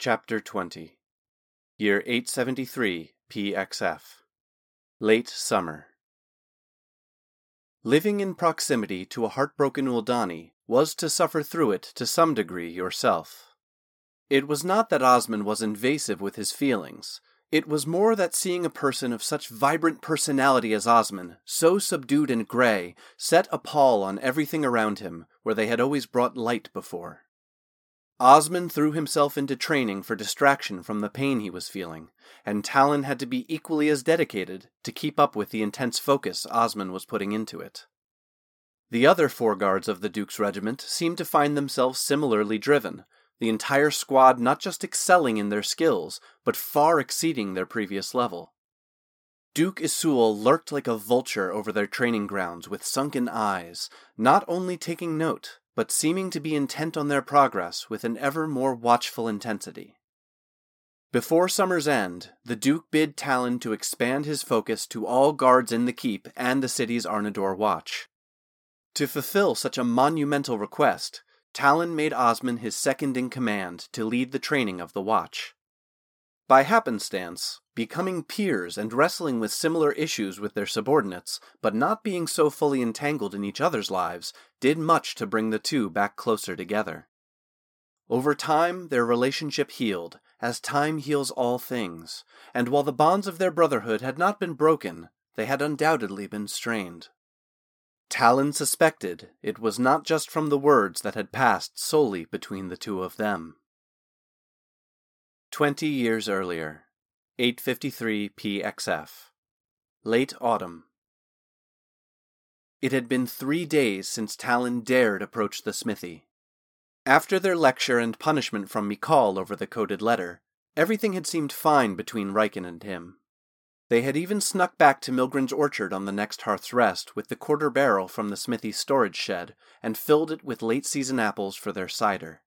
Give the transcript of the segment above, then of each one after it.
Chapter 20 Year 873 PXF Late Summer Living in proximity to a heartbroken Uldani was to suffer through it to some degree yourself. It was not that Osmond was invasive with his feelings. It was more that seeing a person of such vibrant personality as Osmond, so subdued and grey, set a pall on everything around him where they had always brought light before. Osmond threw himself into training for distraction from the pain he was feeling, and Talon had to be equally as dedicated to keep up with the intense focus Osmond was putting into it. The other four guards of the Duke's regiment seemed to find themselves similarly driven, the entire squad not just excelling in their skills, but far exceeding their previous level. Duke Isul lurked like a vulture over their training grounds with sunken eyes, not only taking note, but seeming to be intent on their progress with an ever more watchful intensity. Before summer's end, the Duke bid Talon to expand his focus to all guards in the keep and the city's Arnador watch. To fulfill such a monumental request, Talon made Osmond his second in command to lead the training of the watch. By happenstance, becoming peers and wrestling with similar issues with their subordinates, but not being so fully entangled in each other's lives, did much to bring the two back closer together. Over time, their relationship healed, as time heals all things, and while the bonds of their brotherhood had not been broken, they had undoubtedly been strained. Talon suspected it was not just from the words that had passed solely between the two of them. Twenty years earlier, 853 PXF. Late autumn. It had been three days since Talon dared approach the smithy. After their lecture and punishment from Mikal over the coded letter, everything had seemed fine between Riken and him. They had even snuck back to Milgren's orchard on the next hearth's rest with the quarter barrel from the smithy's storage shed and filled it with late season apples for their cider.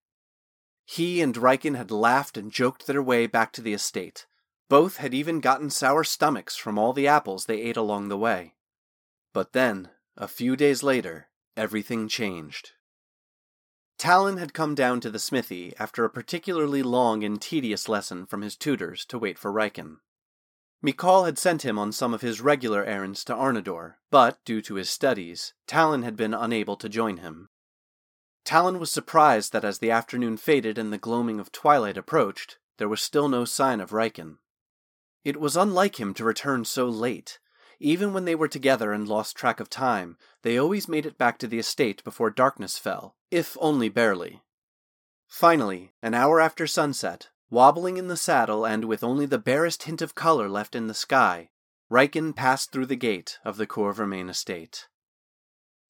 He and Riken had laughed and joked their way back to the estate. Both had even gotten sour stomachs from all the apples they ate along the way. But then, a few days later, everything changed. Talon had come down to the smithy after a particularly long and tedious lesson from his tutors to wait for Riken. Mikal had sent him on some of his regular errands to Arnador, but, due to his studies, Talon had been unable to join him. Talon was surprised that as the afternoon faded and the gloaming of twilight approached, there was still no sign of Riken. It was unlike him to return so late. Even when they were together and lost track of time, they always made it back to the estate before darkness fell, if only barely. Finally, an hour after sunset, wobbling in the saddle and with only the barest hint of color left in the sky, Riken passed through the gate of the Courvermain estate.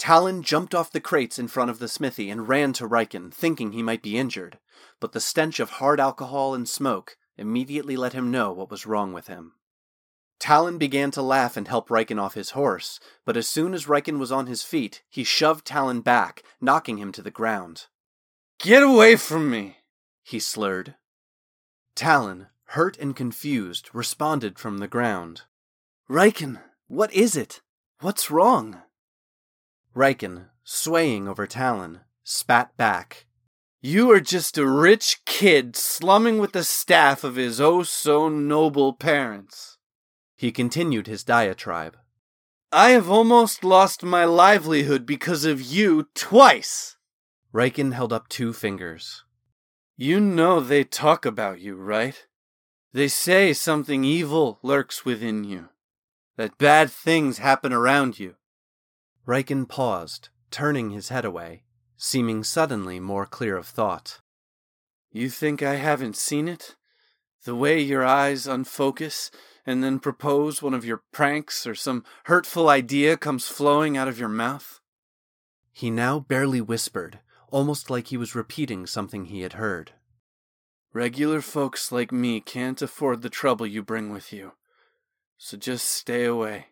Talon jumped off the crates in front of the smithy and ran to Riken, thinking he might be injured, but the stench of hard alcohol and smoke immediately let him know what was wrong with him. Talon began to laugh and help Riken off his horse, but as soon as Riken was on his feet, he shoved Talon back, knocking him to the ground. Get away from me, he slurred. Talon, hurt and confused, responded from the ground. Riken, what is it? What's wrong? Riken, swaying over Talon, spat back. You are just a rich kid slumming with the staff of his oh so noble parents. He continued his diatribe. I have almost lost my livelihood because of you twice. Riken held up two fingers. You know they talk about you, right? They say something evil lurks within you, that bad things happen around you. Riken paused, turning his head away, seeming suddenly more clear of thought. You think I haven't seen it? The way your eyes unfocus and then propose one of your pranks or some hurtful idea comes flowing out of your mouth? He now barely whispered, almost like he was repeating something he had heard. Regular folks like me can't afford the trouble you bring with you, so just stay away.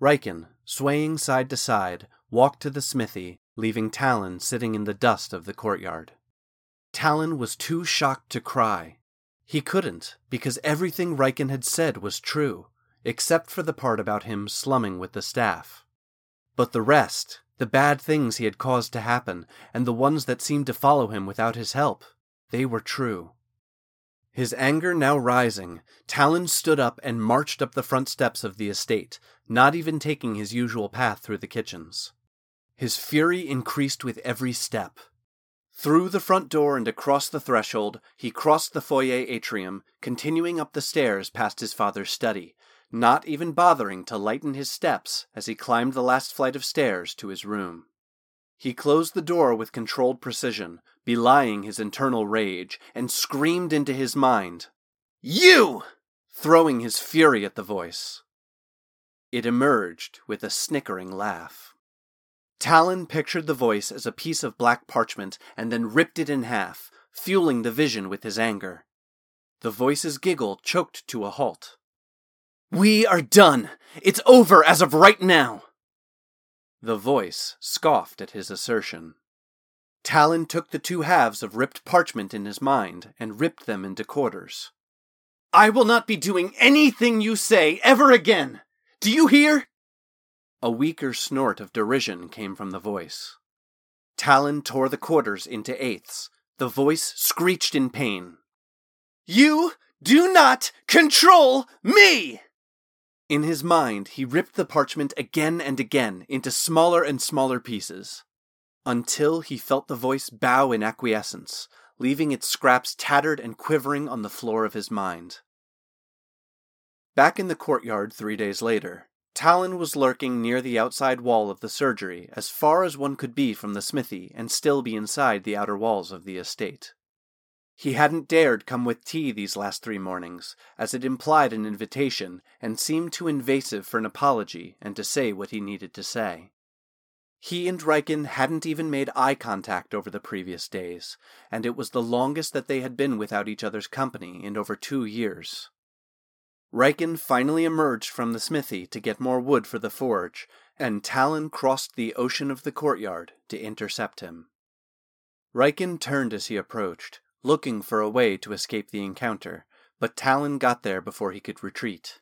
Riken, swaying side to side, walked to the smithy, leaving Talon sitting in the dust of the courtyard. Talon was too shocked to cry. He couldn't, because everything Riken had said was true, except for the part about him slumming with the staff. But the rest, the bad things he had caused to happen, and the ones that seemed to follow him without his help, they were true. His anger now rising, Talon stood up and marched up the front steps of the estate, not even taking his usual path through the kitchens. His fury increased with every step. Through the front door and across the threshold, he crossed the foyer atrium, continuing up the stairs past his father's study, not even bothering to lighten his steps as he climbed the last flight of stairs to his room. He closed the door with controlled precision, belying his internal rage, and screamed into his mind, You! throwing his fury at the voice. It emerged with a snickering laugh. Talon pictured the voice as a piece of black parchment and then ripped it in half, fueling the vision with his anger. The voice's giggle choked to a halt. We are done! It's over as of right now! The voice scoffed at his assertion. Talon took the two halves of ripped parchment in his mind and ripped them into quarters. I will not be doing anything you say ever again! Do you hear? A weaker snort of derision came from the voice. Talon tore the quarters into eighths. The voice screeched in pain. You do not control me! In his mind, he ripped the parchment again and again into smaller and smaller pieces, until he felt the voice bow in acquiescence, leaving its scraps tattered and quivering on the floor of his mind. Back in the courtyard three days later, Talon was lurking near the outside wall of the surgery as far as one could be from the smithy and still be inside the outer walls of the estate. He hadn't dared come with tea these last three mornings, as it implied an invitation and seemed too invasive for an apology and to say what he needed to say. He and Riken hadn't even made eye contact over the previous days, and it was the longest that they had been without each other's company in over two years. Riken finally emerged from the smithy to get more wood for the forge, and Talon crossed the ocean of the courtyard to intercept him. Riken turned as he approached, looking for a way to escape the encounter, but Talon got there before he could retreat.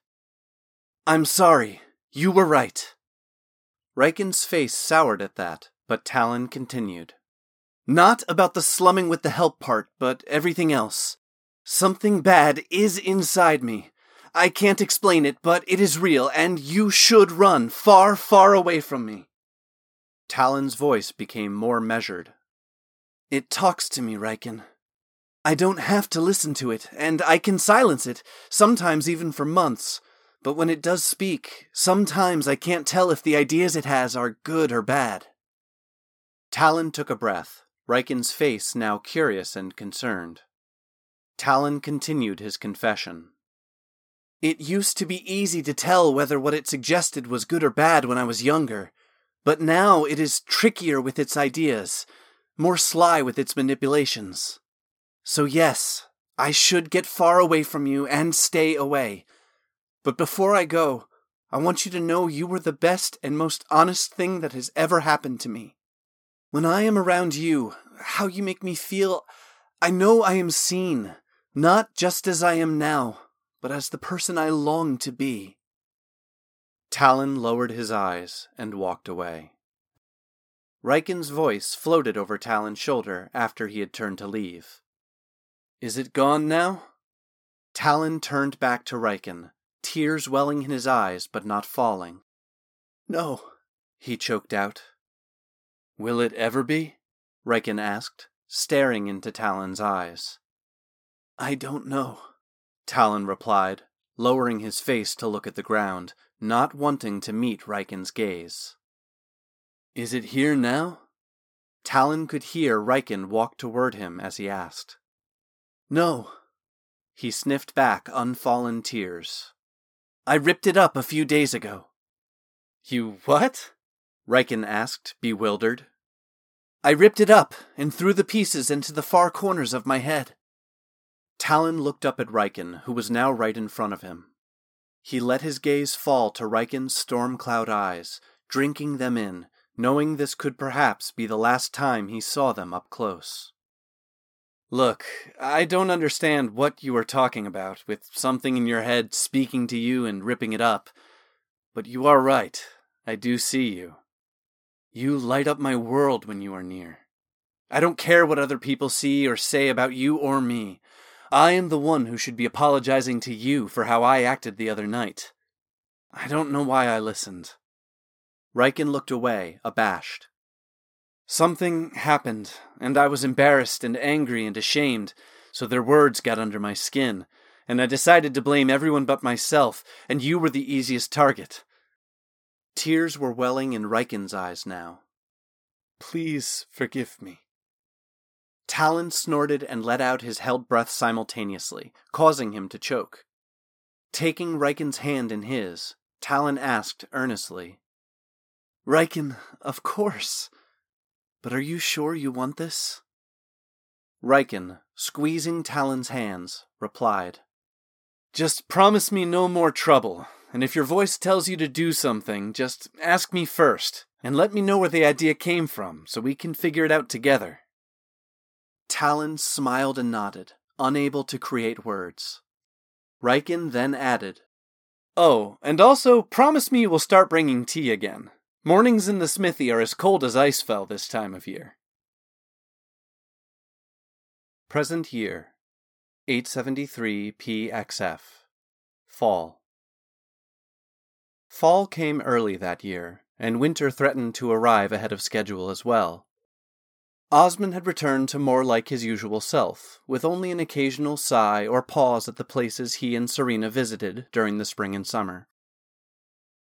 I'm sorry. You were right. Riken's face soured at that, but Talon continued. Not about the slumming with the help part, but everything else. Something bad is inside me. I can't explain it, but it is real, and you should run far, far away from me. Talon's voice became more measured. It talks to me, Riken. I don't have to listen to it, and I can silence it, sometimes even for months. But when it does speak, sometimes I can't tell if the ideas it has are good or bad. Talon took a breath, Riken's face now curious and concerned. Talon continued his confession. It used to be easy to tell whether what it suggested was good or bad when I was younger, but now it is trickier with its ideas, more sly with its manipulations. So, yes, I should get far away from you and stay away. But before I go, I want you to know you were the best and most honest thing that has ever happened to me. When I am around you, how you make me feel, I know I am seen, not just as I am now, but as the person I long to be. Talon lowered his eyes and walked away. Riken's voice floated over Talon's shoulder after he had turned to leave. Is it gone now? Talon turned back to Riken, tears welling in his eyes but not falling. No, he choked out. Will it ever be? Riken asked, staring into Talon's eyes. I don't know, Talon replied, lowering his face to look at the ground, not wanting to meet Riken's gaze. Is it here now? Talon could hear Riken walk toward him as he asked. No. He sniffed back unfallen tears. I ripped it up a few days ago. You what? Riken asked, bewildered. I ripped it up and threw the pieces into the far corners of my head. Talon looked up at Riken, who was now right in front of him. He let his gaze fall to Riken's storm cloud eyes, drinking them in, knowing this could perhaps be the last time he saw them up close. Look, I don't understand what you are talking about, with something in your head speaking to you and ripping it up. But you are right. I do see you. You light up my world when you are near. I don't care what other people see or say about you or me. I am the one who should be apologizing to you for how I acted the other night. I don't know why I listened. Riken looked away, abashed. Something happened, and I was embarrassed and angry and ashamed, so their words got under my skin, and I decided to blame everyone but myself, and you were the easiest target. Tears were welling in Riken's eyes now. Please forgive me. Talon snorted and let out his held breath simultaneously, causing him to choke. Taking Riken's hand in his, Talon asked earnestly, Riken, of course. But are you sure you want this? Riken, squeezing Talon's hands, replied, Just promise me no more trouble, and if your voice tells you to do something, just ask me first, and let me know where the idea came from so we can figure it out together. Talon smiled and nodded, unable to create words. Riken then added, Oh, and also promise me you will start bringing tea again. Mornings in the smithy are as cold as ice fell this time of year. Present year 873 PXF Fall Fall came early that year, and winter threatened to arrive ahead of schedule as well. Osmond had returned to more like his usual self, with only an occasional sigh or pause at the places he and Serena visited during the spring and summer.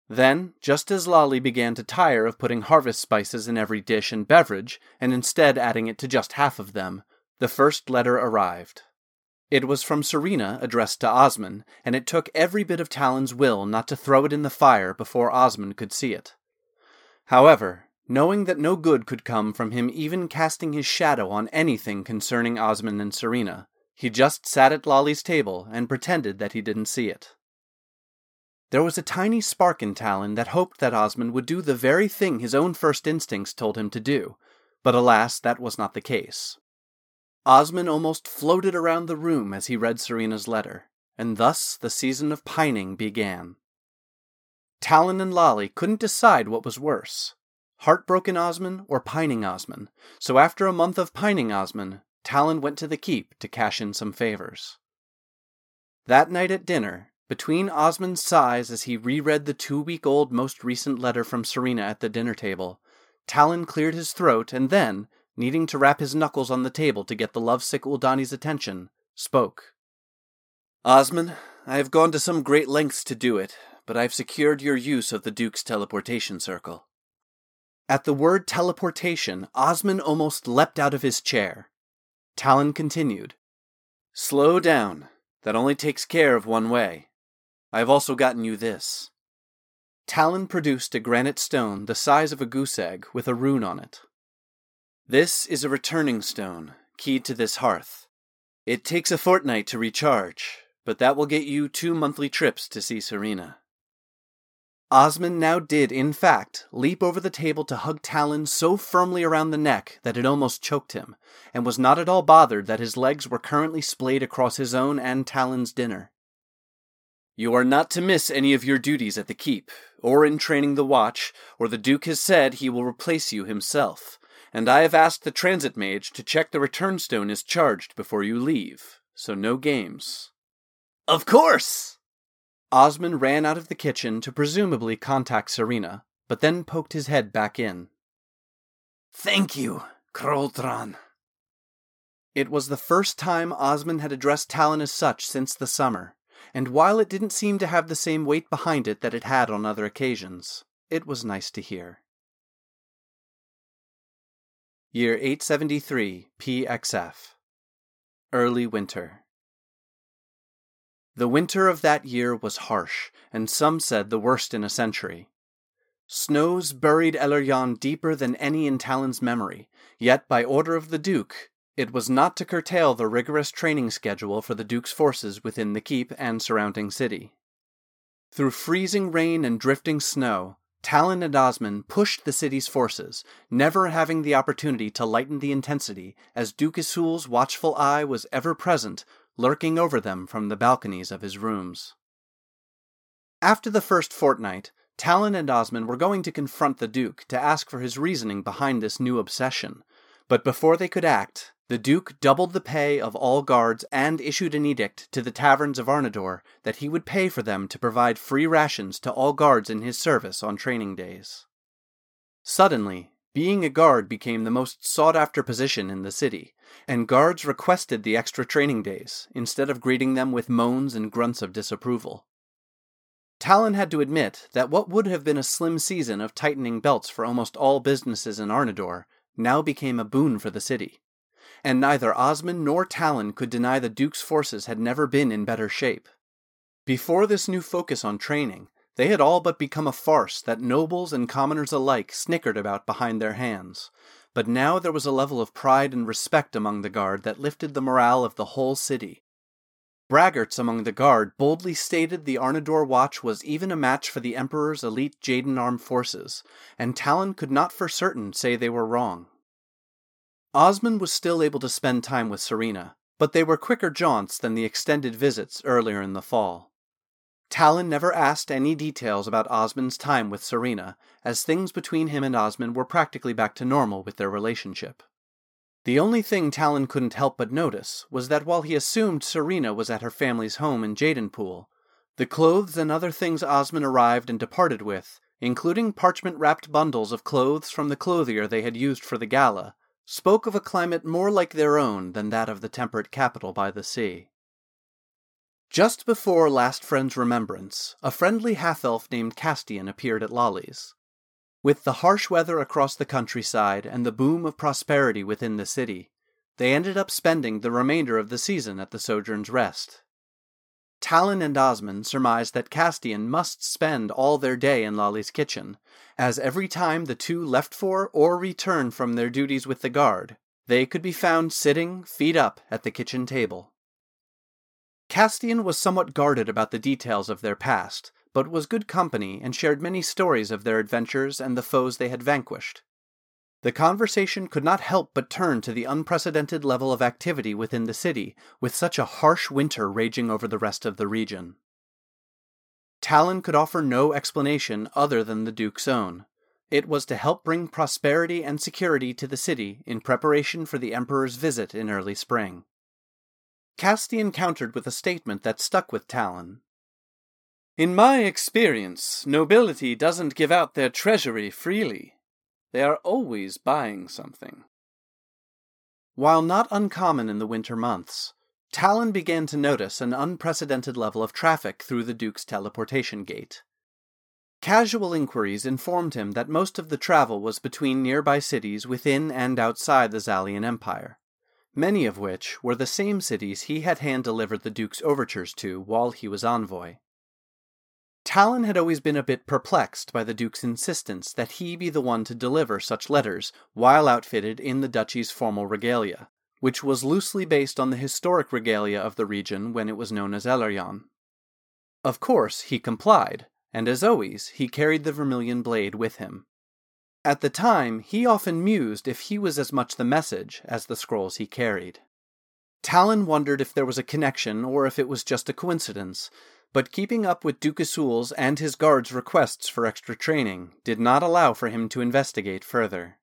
Then, just as Lolly began to tire of putting harvest spices in every dish and beverage, and instead adding it to just half of them, the first letter arrived. It was from Serena addressed to Osmond, and it took every bit of Talon's will not to throw it in the fire before Osmond could see it. However, knowing that no good could come from him even casting his shadow on anything concerning Osmond and Serena, he just sat at Lolly's table and pretended that he didn't see it. There was a tiny spark in Talon that hoped that Osmond would do the very thing his own first instincts told him to do, but alas, that was not the case. Osmond almost floated around the room as he read Serena's letter, and thus the season of pining began. Talon and Lolly couldn't decide what was worse heartbroken Osmond or pining Osmond, so after a month of pining Osmond, Talon went to the keep to cash in some favors. That night at dinner, between Osmond's sighs as he reread the two week old most recent letter from Serena at the dinner table, Talon cleared his throat and then, needing to rap his knuckles on the table to get the lovesick Uldani's attention, spoke. Osmond, I have gone to some great lengths to do it, but I've secured your use of the Duke's teleportation circle. At the word teleportation, Osmond almost leapt out of his chair. Talon continued. Slow down. That only takes care of one way. I have also gotten you this. Talon produced a granite stone the size of a goose egg with a rune on it. This is a returning stone, keyed to this hearth. It takes a fortnight to recharge, but that will get you two monthly trips to see Serena. Osmond now did, in fact, leap over the table to hug Talon so firmly around the neck that it almost choked him, and was not at all bothered that his legs were currently splayed across his own and Talon's dinner. You are not to miss any of your duties at the keep, or in training the watch, or the Duke has said he will replace you himself, and I have asked the transit mage to check the return stone is charged before you leave, so no games. Of course! Osmond ran out of the kitchen to presumably contact Serena, but then poked his head back in. Thank you, Kroltran. It was the first time Osmond had addressed Talon as such since the summer, and while it didn't seem to have the same weight behind it that it had on other occasions, it was nice to hear. Year 873 PXF Early Winter The winter of that year was harsh, and some said the worst in a century. Snows buried Eleryon deeper than any in Talon's memory, yet by order of the Duke, it was not to curtail the rigorous training schedule for the Duke's forces within the keep and surrounding city. Through freezing rain and drifting snow, Talon and Osmond pushed the city's forces, never having the opportunity to lighten the intensity, as Duke Isul's watchful eye was ever present, lurking over them from the balconies of his rooms. After the first fortnight, Talon and Osmond were going to confront the Duke to ask for his reasoning behind this new obsession, but before they could act, The Duke doubled the pay of all guards and issued an edict to the taverns of Arnador that he would pay for them to provide free rations to all guards in his service on training days. Suddenly, being a guard became the most sought after position in the city, and guards requested the extra training days instead of greeting them with moans and grunts of disapproval. Talon had to admit that what would have been a slim season of tightening belts for almost all businesses in Arnador now became a boon for the city and neither Osmond nor Talon could deny the Duke's forces had never been in better shape. Before this new focus on training, they had all but become a farce that nobles and commoners alike snickered about behind their hands. But now there was a level of pride and respect among the guard that lifted the morale of the whole city. Braggarts among the guard boldly stated the Arnador Watch was even a match for the Emperor's elite Jaden armed forces, and Talon could not for certain say they were wrong. Osmond was still able to spend time with Serena, but they were quicker jaunts than the extended visits earlier in the fall. Talon never asked any details about Osmond's time with Serena, as things between him and Osmond were practically back to normal with their relationship. The only thing Talon couldn't help but notice was that while he assumed Serena was at her family's home in Jeydanpool, the clothes and other things Osmond arrived and departed with, including parchment wrapped bundles of clothes from the clothier they had used for the gala, spoke of a climate more like their own than that of the temperate capital by the sea. Just before Last Friend's remembrance, a friendly half elf named Castian appeared at Lolly's. With the harsh weather across the countryside and the boom of prosperity within the city, they ended up spending the remainder of the season at the Sojourn's Rest. Talon and Osmond surmised that Castian must spend all their day in Lolly's kitchen, as every time the two left for or returned from their duties with the guard, they could be found sitting, feet up, at the kitchen table. Castian was somewhat guarded about the details of their past, but was good company and shared many stories of their adventures and the foes they had vanquished. The conversation could not help but turn to the unprecedented level of activity within the city, with such a harsh winter raging over the rest of the region. Talon could offer no explanation other than the Duke's own. It was to help bring prosperity and security to the city in preparation for the Emperor's visit in early spring. Castian countered with a statement that stuck with Talon. In my experience, nobility doesn't give out their treasury freely. They are always buying something. While not uncommon in the winter months, Talon began to notice an unprecedented level of traffic through the Duke's teleportation gate. Casual inquiries informed him that most of the travel was between nearby cities within and outside the Zalian Empire, many of which were the same cities he had hand delivered the Duke's overtures to while he was envoy. Talon had always been a bit perplexed by the Duke's insistence that he be the one to deliver such letters while outfitted in the duchy's formal regalia, which was loosely based on the historic regalia of the region when it was known as Elaryon. Of course, he complied, and as always, he carried the vermilion blade with him. At the time, he often mused if he was as much the message as the scrolls he carried. Talon wondered if there was a connection or if it was just a coincidence, but keeping up with Duke and his guards' requests for extra training did not allow for him to investigate further.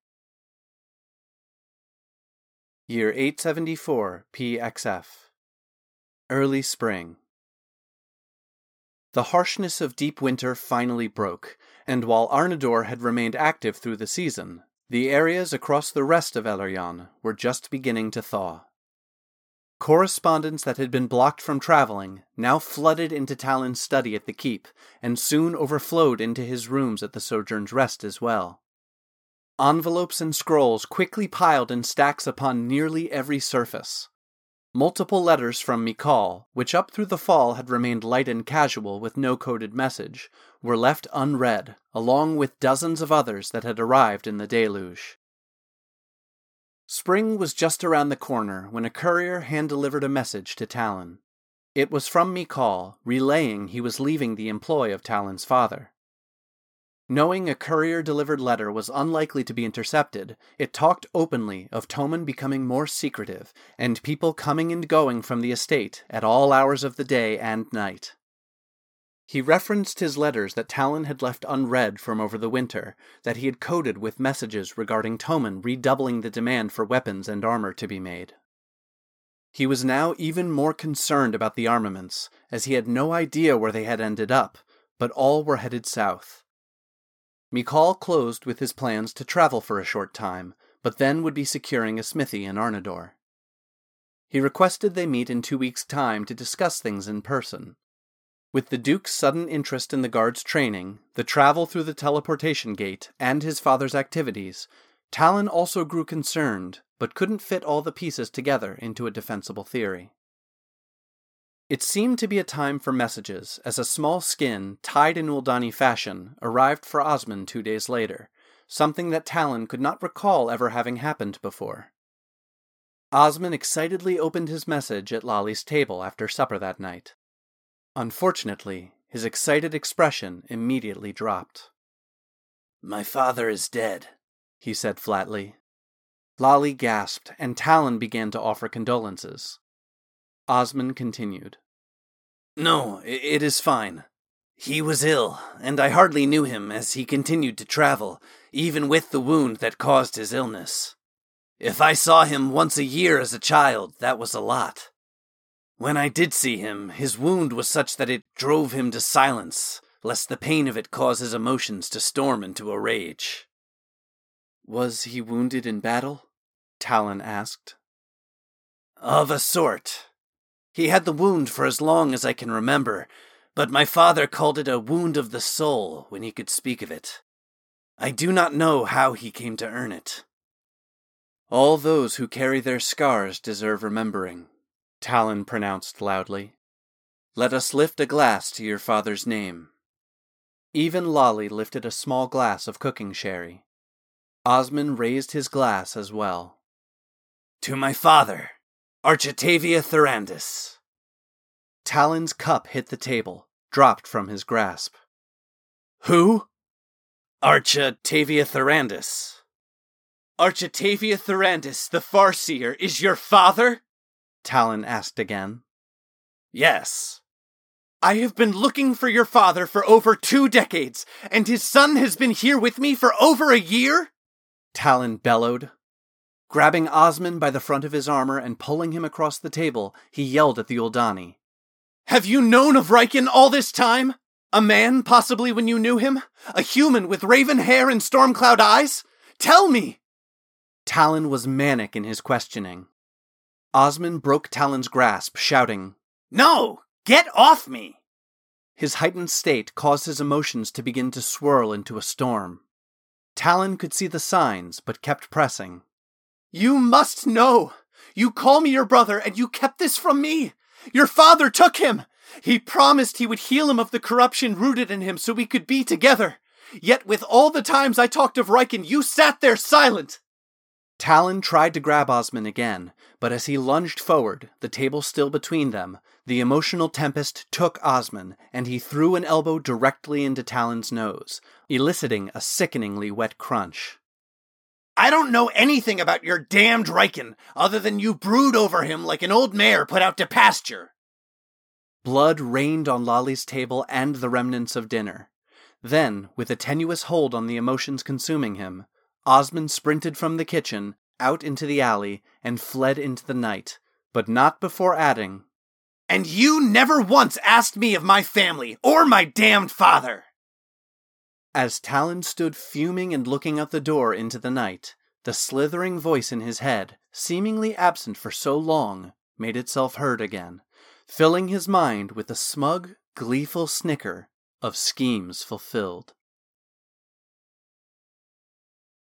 Year 874 PXF Early Spring The harshness of deep winter finally broke, and while Arnador had remained active through the season, the areas across the rest of Elaryon were just beginning to thaw. Correspondence that had been blocked from traveling now flooded into Talon's study at the keep, and soon overflowed into his rooms at the Sojourn's Rest as well. Envelopes and scrolls quickly piled in stacks upon nearly every surface. Multiple letters from Mikal, which up through the fall had remained light and casual with no coded message, were left unread, along with dozens of others that had arrived in the deluge. Spring was just around the corner when a courier hand delivered a message to Talon. It was from Mikal, relaying he was leaving the employ of Talon's father. Knowing a courier delivered letter was unlikely to be intercepted, it talked openly of Toman becoming more secretive and people coming and going from the estate at all hours of the day and night. He referenced his letters that Talon had left unread from over the winter, that he had coded with messages regarding Toman redoubling the demand for weapons and armor to be made. He was now even more concerned about the armaments, as he had no idea where they had ended up, but all were headed south. Mikal closed with his plans to travel for a short time, but then would be securing a smithy in Arnador. He requested they meet in two weeks' time to discuss things in person. With the Duke's sudden interest in the guard's training, the travel through the teleportation gate, and his father's activities, Talon also grew concerned, but couldn't fit all the pieces together into a defensible theory. It seemed to be a time for messages, as a small skin, tied in Uldani fashion, arrived for Osmond two days later, something that Talon could not recall ever having happened before. Osmond excitedly opened his message at Lolly's table after supper that night. Unfortunately, his excited expression immediately dropped. My father is dead, he said flatly. Lolly gasped, and Talon began to offer condolences. Osmond continued. No, it is fine. He was ill, and I hardly knew him as he continued to travel, even with the wound that caused his illness. If I saw him once a year as a child, that was a lot. When I did see him, his wound was such that it drove him to silence, lest the pain of it cause his emotions to storm into a rage. Was he wounded in battle? Talon asked. Of a sort. He had the wound for as long as I can remember, but my father called it a wound of the soul when he could speak of it. I do not know how he came to earn it. All those who carry their scars deserve remembering, Talon pronounced loudly. Let us lift a glass to your father's name. Even Lolly lifted a small glass of cooking sherry. Osmond raised his glass as well. To my father, Architavia Thurandis. Talon's cup hit the table, dropped from his grasp. Who? Architavia Thurandis. Architavia Thurandis, the Farseer, is your father? Talon asked again. Yes. I have been looking for your father for over two decades, and his son has been here with me for over a year? Talon bellowed, Grabbing Osmond by the front of his armor and pulling him across the table, he yelled at the Uldani. Have you known of Riken all this time? A man, possibly when you knew him? A human with raven hair and storm-cloud eyes? Tell me! Talon was manic in his questioning. Osmond broke Talon's grasp, shouting, No! Get off me! His heightened state caused his emotions to begin to swirl into a storm. Talon could see the signs, but kept pressing. You must know. You call me your brother, and you kept this from me. Your father took him. He promised he would heal him of the corruption rooted in him so we could be together. Yet with all the times I talked of Riken, you sat there silent. Talon tried to grab Osmond again, but as he lunged forward, the table still between them, the emotional tempest took Osmond, and he threw an elbow directly into Talon's nose, eliciting a sickeningly wet crunch. I don't know anything about your damned Riken, other than you brood over him like an old mare put out to pasture. Blood rained on Lolly's table and the remnants of dinner. Then, with a tenuous hold on the emotions consuming him, Osmond sprinted from the kitchen, out into the alley, and fled into the night, but not before adding, And you never once asked me of my family, or my damned father! As Talon stood fuming and looking out the door into the night, the slithering voice in his head, seemingly absent for so long, made itself heard again, filling his mind with a smug, gleeful snicker of schemes fulfilled.